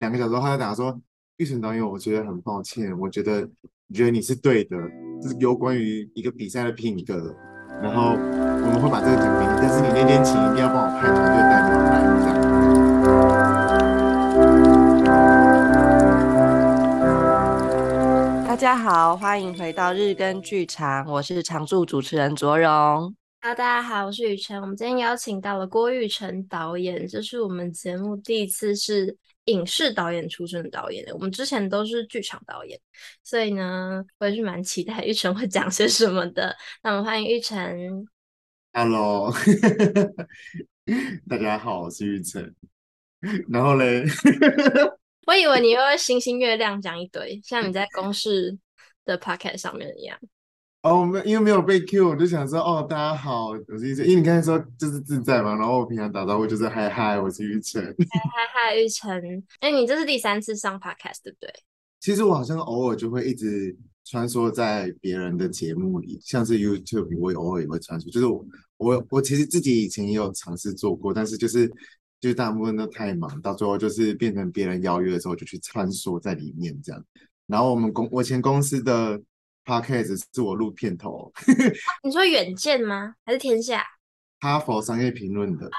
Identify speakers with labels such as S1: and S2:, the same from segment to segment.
S1: 两个小时后，他就讲说：“玉成导演，我觉得很抱歉，我觉得你觉得你是对的，就是有关于一个比赛的品格，然后我们会把这个奖给你，但是你那天请一定要帮我派团队代表来这样。”
S2: 大家好，欢迎回到日更剧场，我是常驻主持人卓荣。
S3: 大家好，我是雨辰。我们今天邀请到了郭玉成导演，这是我们节目第一次是影视导演出身的导演。我们之前都是剧场导演，所以呢，我也是蛮期待玉成会讲些什么的。那我们欢迎玉成。
S1: Hello，大家好，我是玉成。然后嘞，
S3: 我以为你会星星月亮讲一堆，像你在 公式的 podcast 上面一样。
S1: 哦，没，因为没有被 Q，我就想说，哦，大家好，我是玉成。因为你刚才说就是自在嘛，然后我平常打招呼就是嗨嗨，我是玉成。
S3: 嗨嗨嗨，玉成。哎，你这是第三次上 Podcast 对不对？
S1: 其实我好像偶尔就会一直穿梭在别人的节目里，像是 YouTube，我也偶尔也会穿梭。就是我我我其实自己以前也有尝试做过，但是就是就是大部分都太忙，到最后就是变成别人邀约的时候就去穿梭在里面这样。然后我们公我前公司的。Podcast 是我录片头，
S3: 你说远见吗？还是天下？
S1: 哈佛商业评论的，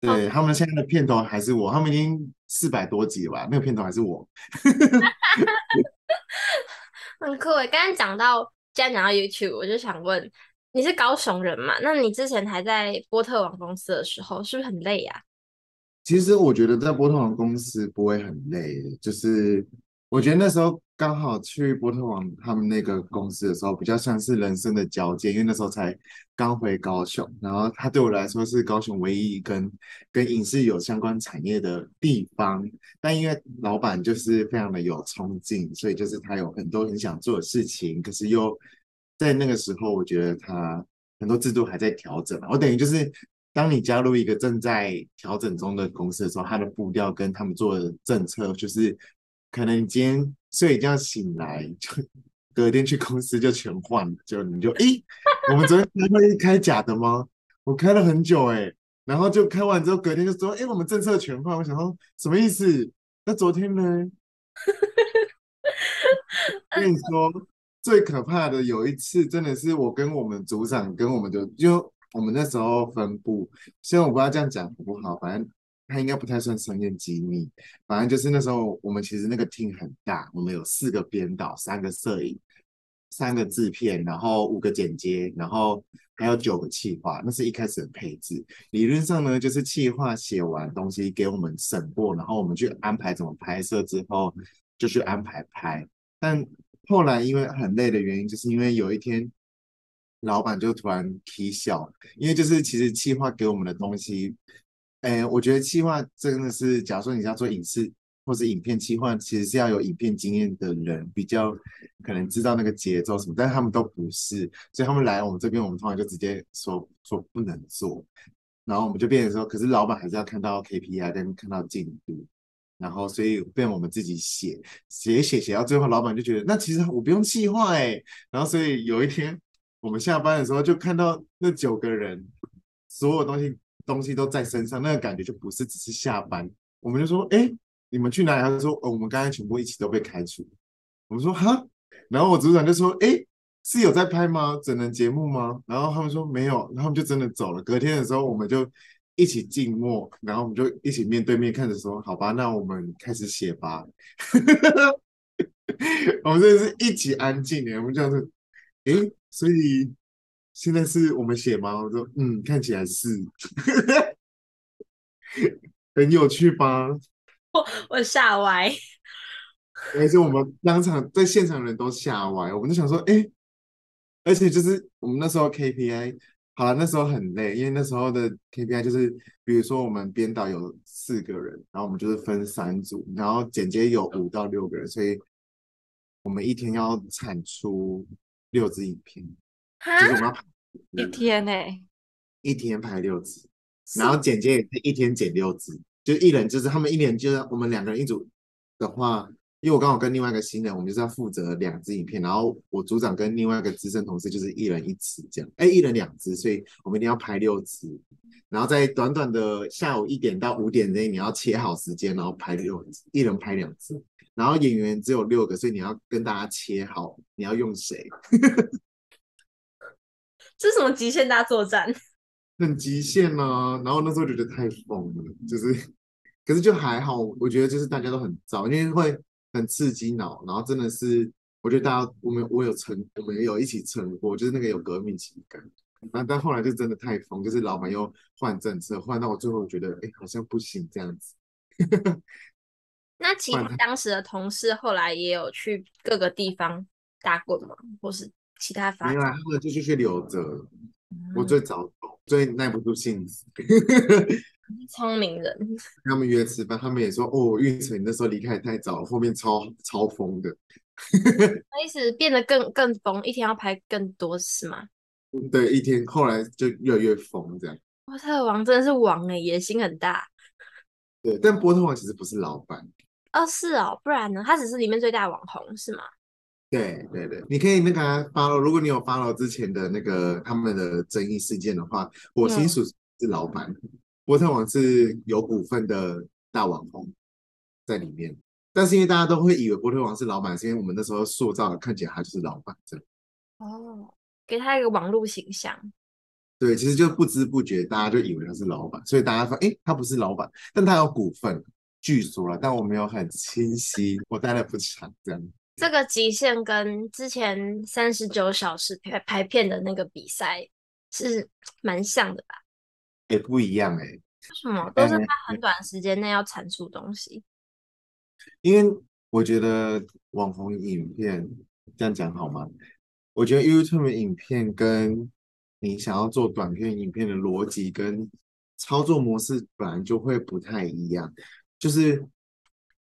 S1: 对、oh. 他们现在的片头还是我，他们已经四百多集了吧？那个片头还是我，
S3: 很酷诶。刚刚讲到，既然讲到 YouTube，我就想问，你是高雄人嘛？那你之前还在波特网公司的时候，是不是很累呀、啊？
S1: 其实我觉得在波特网公司不会很累，就是我觉得那时候。刚好去波特王他们那个公司的时候，比较像是人生的交界，因为那时候才刚回高雄，然后他对我来说是高雄唯一跟跟影视有相关产业的地方。但因为老板就是非常的有冲劲，所以就是他有很多很想做的事情，可是又在那个时候，我觉得他很多制度还在调整。我等于就是当你加入一个正在调整中的公司的时候，他的步调跟他们做的政策，就是可能你今天。睡一觉醒来，就 隔天去公司就全换了，就你就诶，我们昨天开会开假的吗？我开了很久诶，然后就开完之后隔天就说，诶，我们政策全换。我想说什么意思？那昨天呢？跟你说最可怕的有一次，真的是我跟我们组长跟我们就就我们那时候分部，虽然我不知道这样讲好不好，反正。他应该不太算商业机密，反正就是那时候我们其实那个厅很大，我们有四个编导、三个摄影、三个制片，然后五个剪接，然后还有九个企划。那是一开始的配置。理论上呢，就是企划写完东西给我们审过，然后我们去安排怎么拍摄之后，就去安排拍。但后来因为很累的原因，就是因为有一天老板就突然起笑，因为就是其实企划给我们的东西。哎，我觉得企划真的是，假如说你要做影视或是影片企划，其实是要有影片经验的人，比较可能知道那个节奏什么，但是他们都不是，所以他们来我们这边，我们通常就直接说说不能做，然后我们就变成说，可是老板还是要看到 KPI 跟看到进度，然后所以变我们自己写写写写到最后，老板就觉得那其实我不用企划哎，然后所以有一天我们下班的时候就看到那九个人所有东西。东西都在身上，那个感觉就不是只是下班。我们就说，哎，你们去哪里？他就说，哦，我们刚才全部一起都被开除。我们说，哈。然后我组长就说，哎，是有在拍吗？整人节目吗？然后他们说没有，然后他们就真的走了。隔天的时候，我们就一起静默，然后我们就一起面对面看着说，好吧，那我们开始写吧。我们真的是一起安静的，我们这样子，哎，所以。现在是我们写吗？我说，嗯，看起来是，很有趣吧？
S3: 我我吓歪，
S1: 而且我们当场在现场的人都吓歪，我们就想说，哎，而且就是我们那时候 KPI，好了，那时候很累，因为那时候的 KPI 就是，比如说我们编导有四个人，然后我们就是分三组，然后剪接有五到六个人，所以我们一天要产出六支影片。就是我们要拍
S3: 一天呢、欸，
S1: 一天拍六支，然后剪接也是一天剪六支，就一人就是他们一年就是我们两个人一组的话，因为我刚好跟另外一个新人，我们就是要负责两支影片，然后我组长跟另外一个资深同事就是一人一支这样，哎，一人两支，所以我们一定要拍六支，然后在短短的下午一点到五点内，你要切好时间，然后拍六支，一人拍两支，然后演员只有六个，所以你要跟大家切好你要用谁。
S3: 这是什么极限大作战？
S1: 很极限啊！然后那时候觉得太疯了，就是，可是就还好，我觉得就是大家都很燥，因为会。很刺激脑，然后真的是，我觉得大家我们我有成，我们也有一起成过，就是那个有革命情感。但但后来就真的太疯，就是老板又换政策，换到我最后觉得，哎，好像不行这样子。
S3: 那其他当时的同事后来也有去各个地方打滚吗？或是其他发展？
S1: 没有，他们就继续留着。嗯、我最早最耐不住性子。
S3: 聪明人，
S1: 他们约吃饭，他们也说哦，运成你那时候离开太早，后面超超疯的，
S3: 意思变得更更疯，一天要拍更多次吗？
S1: 对，一天后来就越来越疯这样。
S3: 波特王真的是王哎，野心很大。
S1: 对，但波特王其实不是老板
S3: 哦，是哦，不然呢？他只是里面最大的网红是吗？
S1: 对对对，你可以那个 follow，如果你有 follow 之前的那个他们的争议事件的话，火星鼠是老板。嗯波特王是有股份的大网红在里面，但是因为大家都会以为波特王是老板，是因为我们那时候塑造的看起来他就是老板这样。
S3: 哦，给他一个网络形象。
S1: 对，其实就不知不觉大家就以为他是老板，所以大家说，哎，他不是老板，但他有股份，据说了，但我没有很清晰，我待了不长这样。
S3: 这个极限跟之前三十九小时拍拍片的那个比赛是蛮像的吧？
S1: 也不一样哎、欸，为
S3: 什么都是在很短时间内要产出东西？
S1: 因为我觉得网红影片这样讲好吗？我觉得 YouTube 影片跟你想要做短片影片的逻辑跟操作模式本来就会不太一样。就是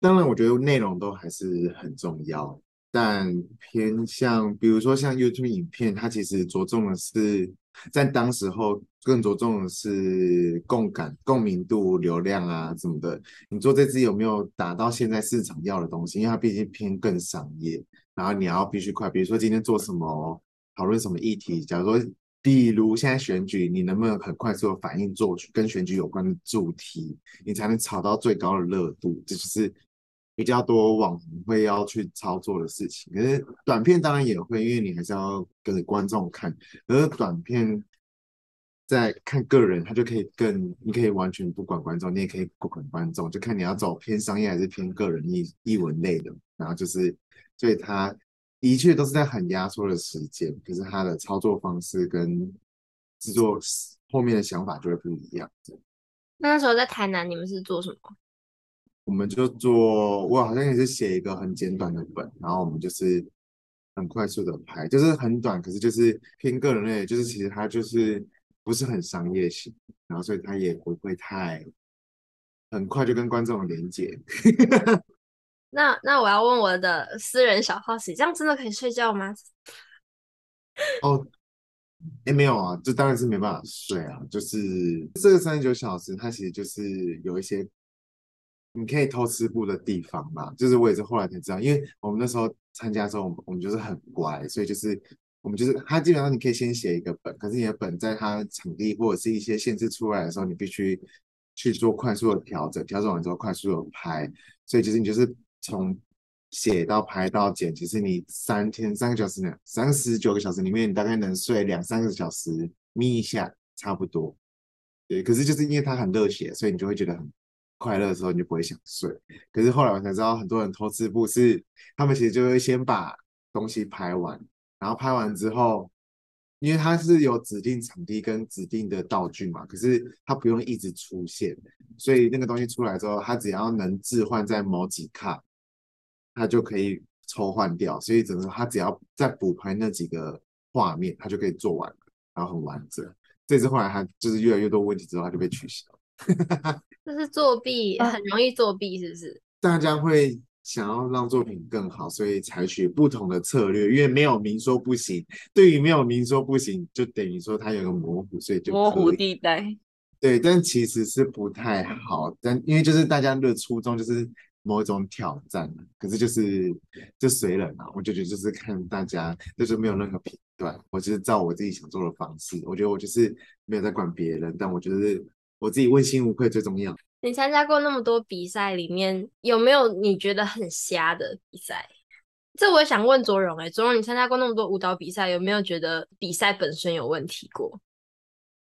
S1: 当然，我觉得内容都还是很重要，但偏向比如说像 YouTube 影片，它其实着重的是。在当时候更着重的是共感、共鸣度、流量啊什么的。你做这支有没有达到现在市场要的东西？因为它毕竟偏更商业，然后你要必须快。比如说今天做什么讨论什么议题，假如说比如现在选举，你能不能很快速的反应做跟选举有关的主题，你才能炒到最高的热度？这就是。比较多网红会要去操作的事情，可是短片当然也会，因为你还是要跟着观众看。可是短片在看个人，他就可以更，你可以完全不管观众，你也可以不管观众，就看你要走偏商业还是偏个人艺艺文类的。然后就是，所以他的确都是在很压缩的时间，可是他的操作方式跟制作后面的想法就会不一样。
S3: 那时候在台南，你们是做什么？
S1: 我们就做，我好像也是写一个很简短的本，然后我们就是很快速的拍，就是很短，可是就是偏个人类，就是其实它就是不是很商业性，然后所以它也不会太很快就跟观众连接。
S3: 那那我要问我的私人小好奇，这样真的可以睡觉吗？
S1: 哦，哎没有啊，这当然是没办法睡啊，就是这个三十九小时，它其实就是有一些。你可以偷吃布的地方嘛，就是我也是后来才知道，因为我们那时候参加的时候，我们我们就是很乖，所以就是我们就是他基本上你可以先写一个本，可是你的本在他场地或者是一些限制出来的时候，你必须去做快速的调整，调整完之后快速的拍，所以其实你就是从写到拍到剪，其实你三天三个小时呢，三十九个小时里面，你大概能睡两三个小时，眯一下差不多。对，可是就是因为他很热血，所以你就会觉得很。快乐的时候你就不会想睡，可是后来我才知道，很多人偷吃步是他们其实就会先把东西拍完，然后拍完之后，因为它是有指定场地跟指定的道具嘛，可是它不用一直出现，所以那个东西出来之后，它只要能置换在某几卡，它就可以抽换掉，所以整个它只要再补拍那几个画面，它就可以做完了，然后很完整。这次后来他就是越来越多问题之后，他就被取消。
S3: 这是作弊，很容易作弊，是不是？
S1: 大家会想要让作品更好，所以采取不同的策略。因为没有明说不行，对于没有明说不行，就等于说它有个模糊，所以就
S2: 模糊地带。
S1: 对，但其实是不太好。但因为就是大家的初衷就是某一种挑战，可是就是就随人啊，我就觉得就是看大家，就是没有任何评断，我就是照我自己想做的方式。我觉得我就是没有在管别人，但我觉得我自己问心无愧最重要。
S3: 你参加过那么多比赛，里面有没有你觉得很瞎的比赛？这我也想问卓荣哎，卓荣，你参加过那么多舞蹈比赛，有没有觉得比赛本身有问题过？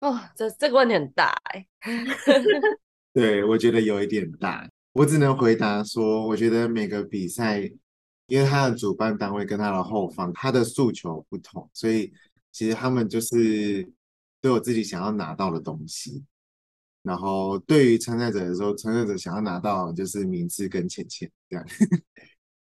S2: 哦，这这个问题很大哎。
S1: 对，我觉得有一点大。我只能回答说，我觉得每个比赛，因为他的主办单位跟他的后方，他的诉求不同，所以其实他们就是都有自己想要拿到的东西。然后对于参赛者来说，参赛者想要拿到就是名次跟钱钱这样。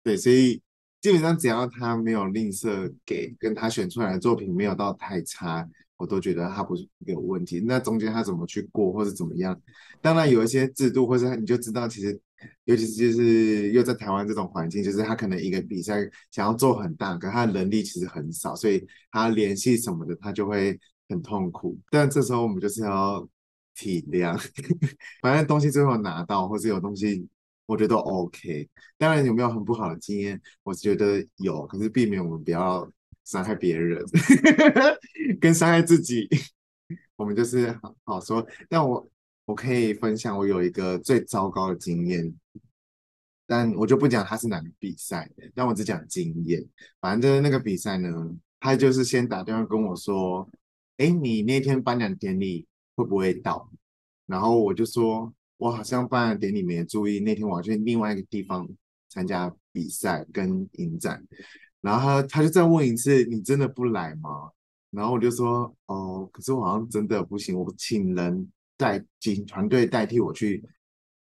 S1: 对，所以基本上只要他没有吝啬给，跟他选出来的作品没有到太差。我都觉得他不是有问题，那中间他怎么去过或者怎么样？当然有一些制度，或者你就知道，其实尤其是就是又在台湾这种环境，就是他可能一个比赛想要做很大，可他的能力其实很少，所以他联系什么的他就会很痛苦。但这时候我们就是要体谅，反正东西最后拿到，或是有东西，我觉得都 OK。当然有没有很不好的经验，我觉得有，可是避免我们不要。伤害别人，跟伤害自己，我们就是好好说。但我我可以分享，我有一个最糟糕的经验，但我就不讲他是哪个比赛，但我只讲经验。反正就是那个比赛呢，他就是先打电话跟我说：“哎，你那天颁奖典礼会不会到？”然后我就说：“我好像颁奖典礼没注意，那天我要去另外一个地方参加比赛跟影展。”然后他他就再问一次，你真的不来吗？然后我就说，哦，可是我好像真的不行，我请人代请团队代替我去，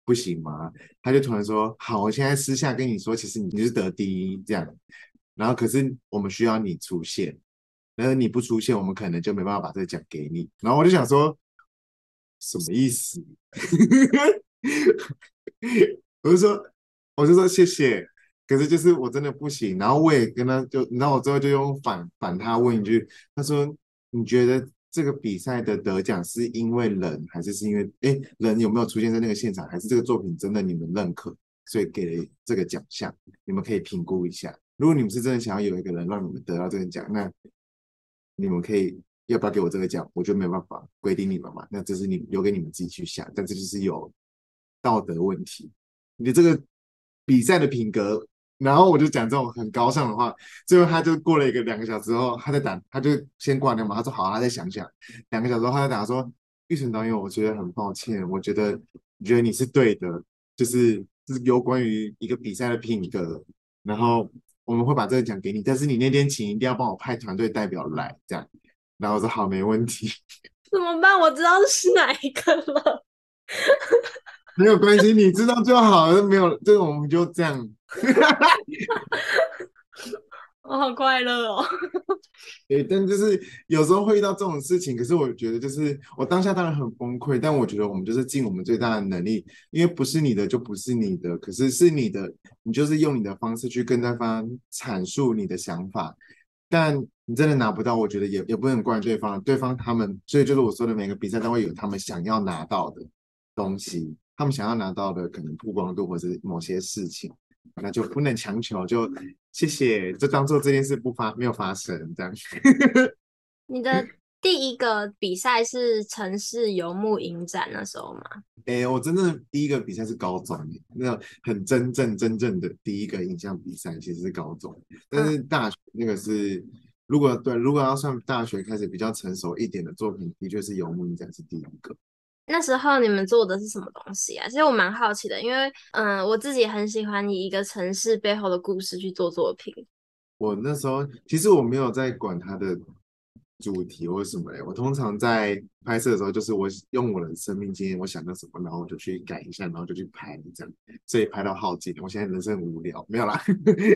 S1: 不行吗？他就突然说，好，我现在私下跟你说，其实你是得第一这样。然后可是我们需要你出现，然后你不出现，我们可能就没办法把这个奖给你。然后我就想说，什么意思？我就说，我就说谢谢。可是就是我真的不行，然后我也跟他就，然后我最后就用反反他问一句，他说：“你觉得这个比赛的得奖是因为人，还是是因为哎人有没有出现在那个现场，还是这个作品真的你们认可，所以给了这个奖项？你们可以评估一下。如果你们是真的想要有一个人让你们得到这个奖，那你们可以要不要给我这个奖？我就没办法规定你们嘛，那这是你留给你们自己去想。但这就是有道德问题，你这个比赛的品格。”然后我就讲这种很高尚的话，最后他就过了一个两个小时后，他在打，他就先挂掉嘛。他说好，他再想想。两个小时后，他在打说：“玉成导演，我觉得很抱歉，我觉得觉得你是对的，就是就是有关于一个比赛的品格。然后我们会把这个奖给你，但是你那天请一定要帮我派团队代表来，这样。然后我说好，没问题。
S3: 怎么办？我知道是哪一个了。
S1: 没有关系，你知道就好。没有，这个我们就这样。
S3: 我好快乐哦！
S1: 对，但就是有时候会遇到这种事情，可是我觉得就是我当下当然很崩溃，但我觉得我们就是尽我们最大的能力，因为不是你的就不是你的，可是是你的，你就是用你的方式去跟对方阐述你的想法，但你真的拿不到，我觉得也也不能怪对方，对方他们，所以就是我说的每个比赛都会有他们想要拿到的东西，他们想要拿到的可能曝光度或者是某些事情。那就不能强求，就谢谢，就当做这件事不发没有发生这样。
S3: 你的第一个比赛是城市游牧影展那时候吗？
S1: 哎、欸，我真的第一个比赛是高中，那种很真正真正的第一个影像比赛其实是高中，但是大学那个是，如果对，如果要算大学开始比较成熟一点的作品，的确是游牧影展是第一个。
S3: 那时候你们做的是什么东西啊？其实我蛮好奇的，因为嗯，我自己很喜欢以一个城市背后的故事去做作品。
S1: 我那时候其实我没有在管它的主题或什么嘞，我通常在拍摄的时候，就是我用我的生命经验，我想到什么，然后我就去改一下，然后就去拍这样，所以拍到耗尽。我现在人生很无聊，没有啦，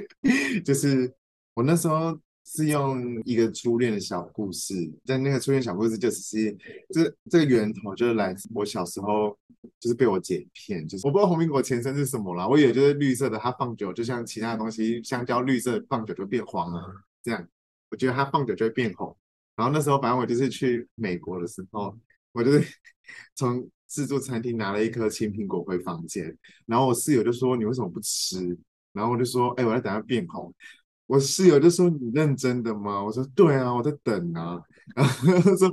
S1: 就是我那时候。是用一个初恋的小故事，但那个初恋小故事就只是这这个源头就是来自我小时候，就是被我姐骗，就是我不知道红苹果前身是什么啦，我以为就是绿色的，它放久就像其他的东西，香蕉绿色放久就变黄了，这样，我觉得它放久就会变红。然后那时候反正我就是去美国的时候，我就是 从自助餐厅拿了一颗青苹果回房间，然后我室友就说：“你为什么不吃？”然后我就说：“哎，我要等它变红。”我室友就说：“你认真的吗？”我说：“对啊，我在等啊。”然后他说：“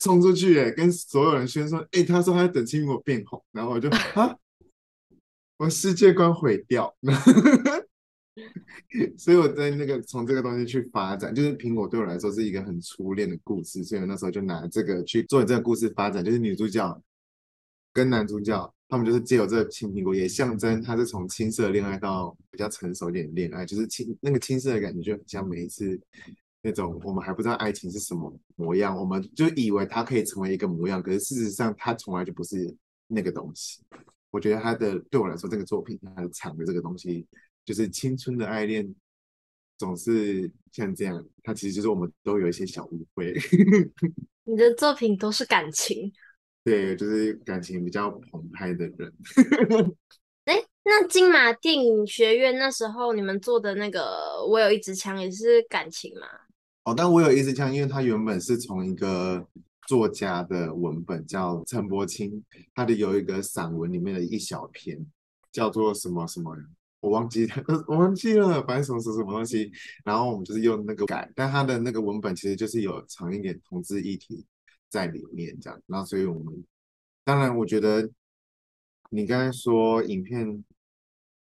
S1: 冲出去，哎，跟所有人宣说，哎，他说他在等青苹果变红。”然后我就啊，我世界观毁掉。所以我在那个从这个东西去发展，就是苹果对我来说是一个很初恋的故事，所以我那时候就拿这个去做这个故事发展，就是女主角跟男主角他们就是借由这个青苹果，也象征他是从青涩恋爱到比较成熟一点恋爱，就是青那个青涩的感觉，就很像每一次那种我们还不知道爱情是什么模样，我们就以为它可以成为一个模样，可是事实上它从来就不是那个东西。我觉得他的对我来说，这个作品它藏的这个东西。就是青春的爱恋总是像这样，它其实就是我们都有一些小误会。
S3: 你的作品都是感情，
S1: 对，就是感情比较澎湃的人。
S3: 哎、欸，那金马电影学院那时候你们做的那个《我有一支枪》也是感情吗？
S1: 哦，但我有一支枪，因为它原本是从一个作家的文本叫陈伯青，他的有一个散文里面的一小篇，叫做什么什么。我忘记了，我忘记了，反正什么是什么东西。然后我们就是用那个改，但他的那个文本其实就是有藏一点同志议题在里面，这样。那所以我们当然，我觉得你刚才说影片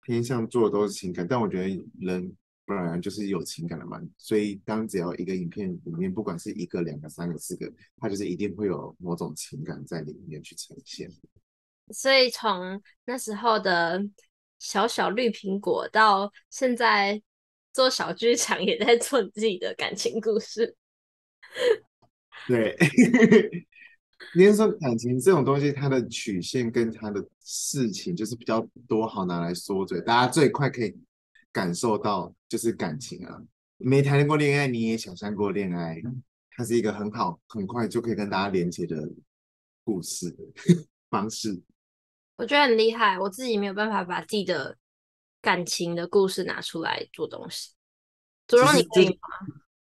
S1: 偏向做的都是情感，但我觉得人不然就是有情感的嘛。所以当只要一个影片里面，不管是一个、两个、三个、四个，它就是一定会有某种情感在里面去呈现。
S3: 所以从那时候的。小小绿苹果到现在做小剧场，也在做自己的感情故事。
S1: 对，你是说感情这种东西，它的曲线跟它的事情就是比较多，好拿来说嘴，大家最快可以感受到就是感情啊。没谈过恋爱，你也想象过恋爱，它是一个很好、很快就可以跟大家连接的故事方式。
S3: 我觉得很厉害，我自己没有办法把自己的感情的故事拿出来做东西。主任，你可以吗？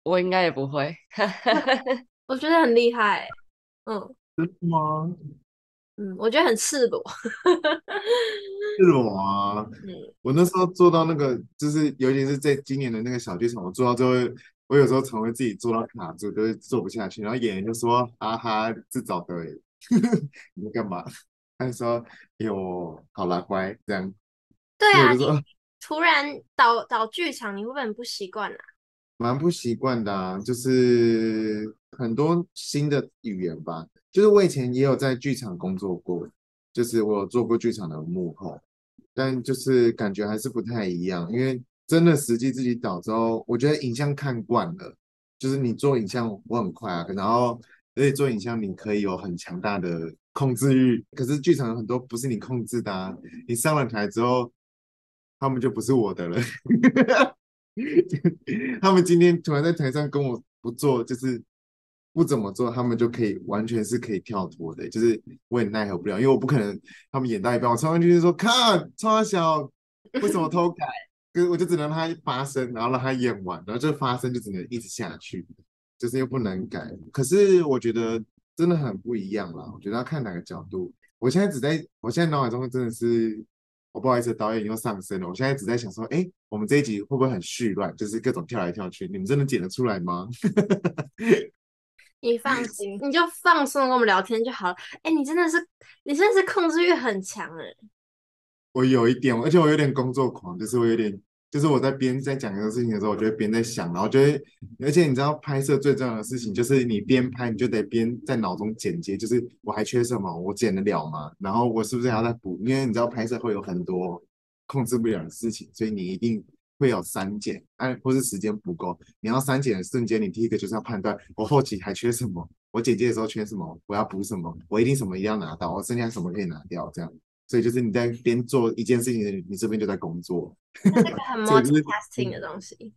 S2: 我应该也不会。
S3: 我觉得很厉害，嗯。
S1: 真的吗？
S3: 嗯，我觉得很赤裸。
S1: 赤裸啊！嗯，我那时候做到那个，就是尤其是在今年的那个小剧场，我做到最后，我有时候常会自己做到卡住，就是做不下去。然后演员就说：“啊哈，自找的。”你们干嘛？他说：“哟，好啦，乖，这样。”
S3: 对啊，你突然导导剧场，你会不会很不习惯啊？
S1: 蛮不习惯的啊，就是很多新的语言吧。就是我以前也有在剧场工作过，就是我有做过剧场的幕后，但就是感觉还是不太一样。因为真的实际自己导之后，我觉得影像看惯了，就是你做影像我很快啊，然后而且做影像你可以有很强大的。控制欲，可是剧场有很多不是你控制的啊！你上了台之后，他们就不是我的了。他们今天突然在台上跟我不做，就是不怎么做，他们就可以完全是可以跳脱的，就是我也奈何不了，因为我不可能他们演到一半，我冲上去就说看，超小，为什么偷改？可是我就只能让他发声，然后让他演完，然后这发声就只能一直下去，就是又不能改。可是我觉得。真的很不一样啦，我觉得要看哪个角度。我现在只在，我现在脑海中真的是，我不好意思，导演又上升了。我现在只在想说，哎，我们这一集会不会很絮乱？就是各种跳来跳去，你们真的剪得出来吗？
S3: 你放心，你就放松跟我们聊天就好了。哎，你真的是，你真的是控制欲很强哎。
S1: 我有一点，而且我有点工作狂，就是我有点。就是我在边在讲一个事情的时候，我就会边在想，然后就会，而且你知道拍摄最重要的事情就是你边拍你就得边在脑中剪接，就是我还缺什么，我剪得了吗？然后我是不是还要再补？因为你知道拍摄会有很多控制不了的事情，所以你一定会有删减，哎，或是时间不够，你要删减的瞬间，你第一个就是要判断我后期还缺什么，我剪接的时候缺什么，我要补什么，我一定什么一定要拿到，我剩下什么可以拿掉，这样。所以就是你在边做一件事情，你这边就在工作。
S3: 这个很 multitasking 的东西。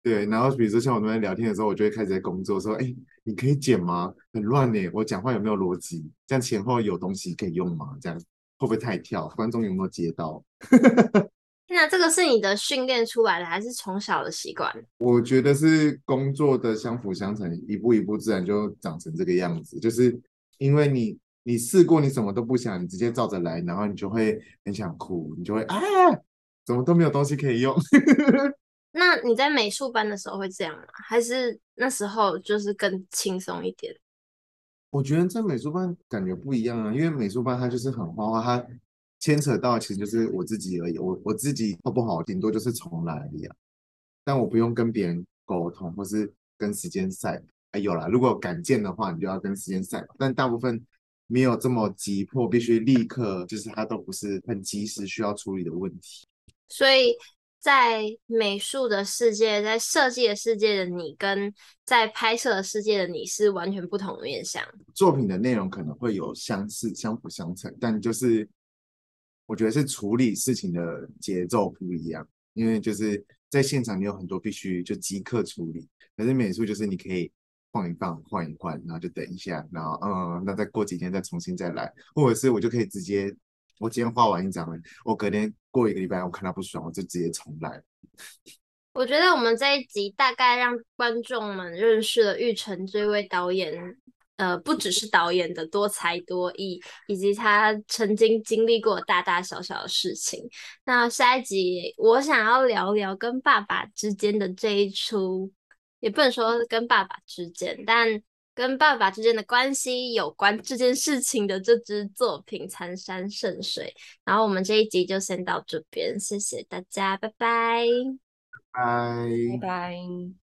S1: 对，然后比如说像我们在聊天的时候，我就会开始在工作，说：“哎，你可以剪吗？很乱耶，我讲话有没有逻辑？这样前后有东西可以用吗？这样会不会太跳？观众有没有接到？”
S3: 那这个是你的训练出来的，还是从小的习惯？
S1: 我觉得是工作的相辅相成，一步一步自然就长成这个样子。就是因为你。你试过，你什么都不想，你直接照着来，然后你就会很想哭，你就会啊，怎么都没有东西可以用。
S3: 那你在美术班的时候会这样吗？还是那时候就是更轻松一点？
S1: 我觉得在美术班感觉不一样啊，因为美术班它就是很花花，它牵扯到其实就是我自己而已。我我自己画不好，顶多就是重来而已啊。但我不用跟别人沟通，或是跟时间赛。哎，有啦，如果赶件的话，你就要跟时间赛。但大部分没有这么急迫，必须立刻，就是它都不是很及时需要处理的问题。
S3: 所以。在美术的世界，在设计的世界的你，跟在拍摄的世界的你是完全不同的面向。
S1: 作品的内容可能会有相似、相辅相成，但就是我觉得是处理事情的节奏不一样。因为就是在现场，你有很多必须就即刻处理，可是美术就是你可以放一放、换一换，然后就等一下，然后嗯，那再过几天再重新再来，或者是我就可以直接。我今天画完一张了，我隔天过一个礼拜，我看他不爽，我就直接重来。
S3: 我觉得我们这一集大概让观众们认识了玉成这位导演，呃，不只是导演的多才多艺，以及他曾经经历过大大小小的事情。那下一集我想要聊聊跟爸爸之间的这一出，也不能说跟爸爸之间，但。跟爸爸之间的关系有关这件事情的这支作品《残山剩水》，然后我们这一集就先到这边，谢谢大家，拜。拜，
S1: 拜。
S2: 拜拜。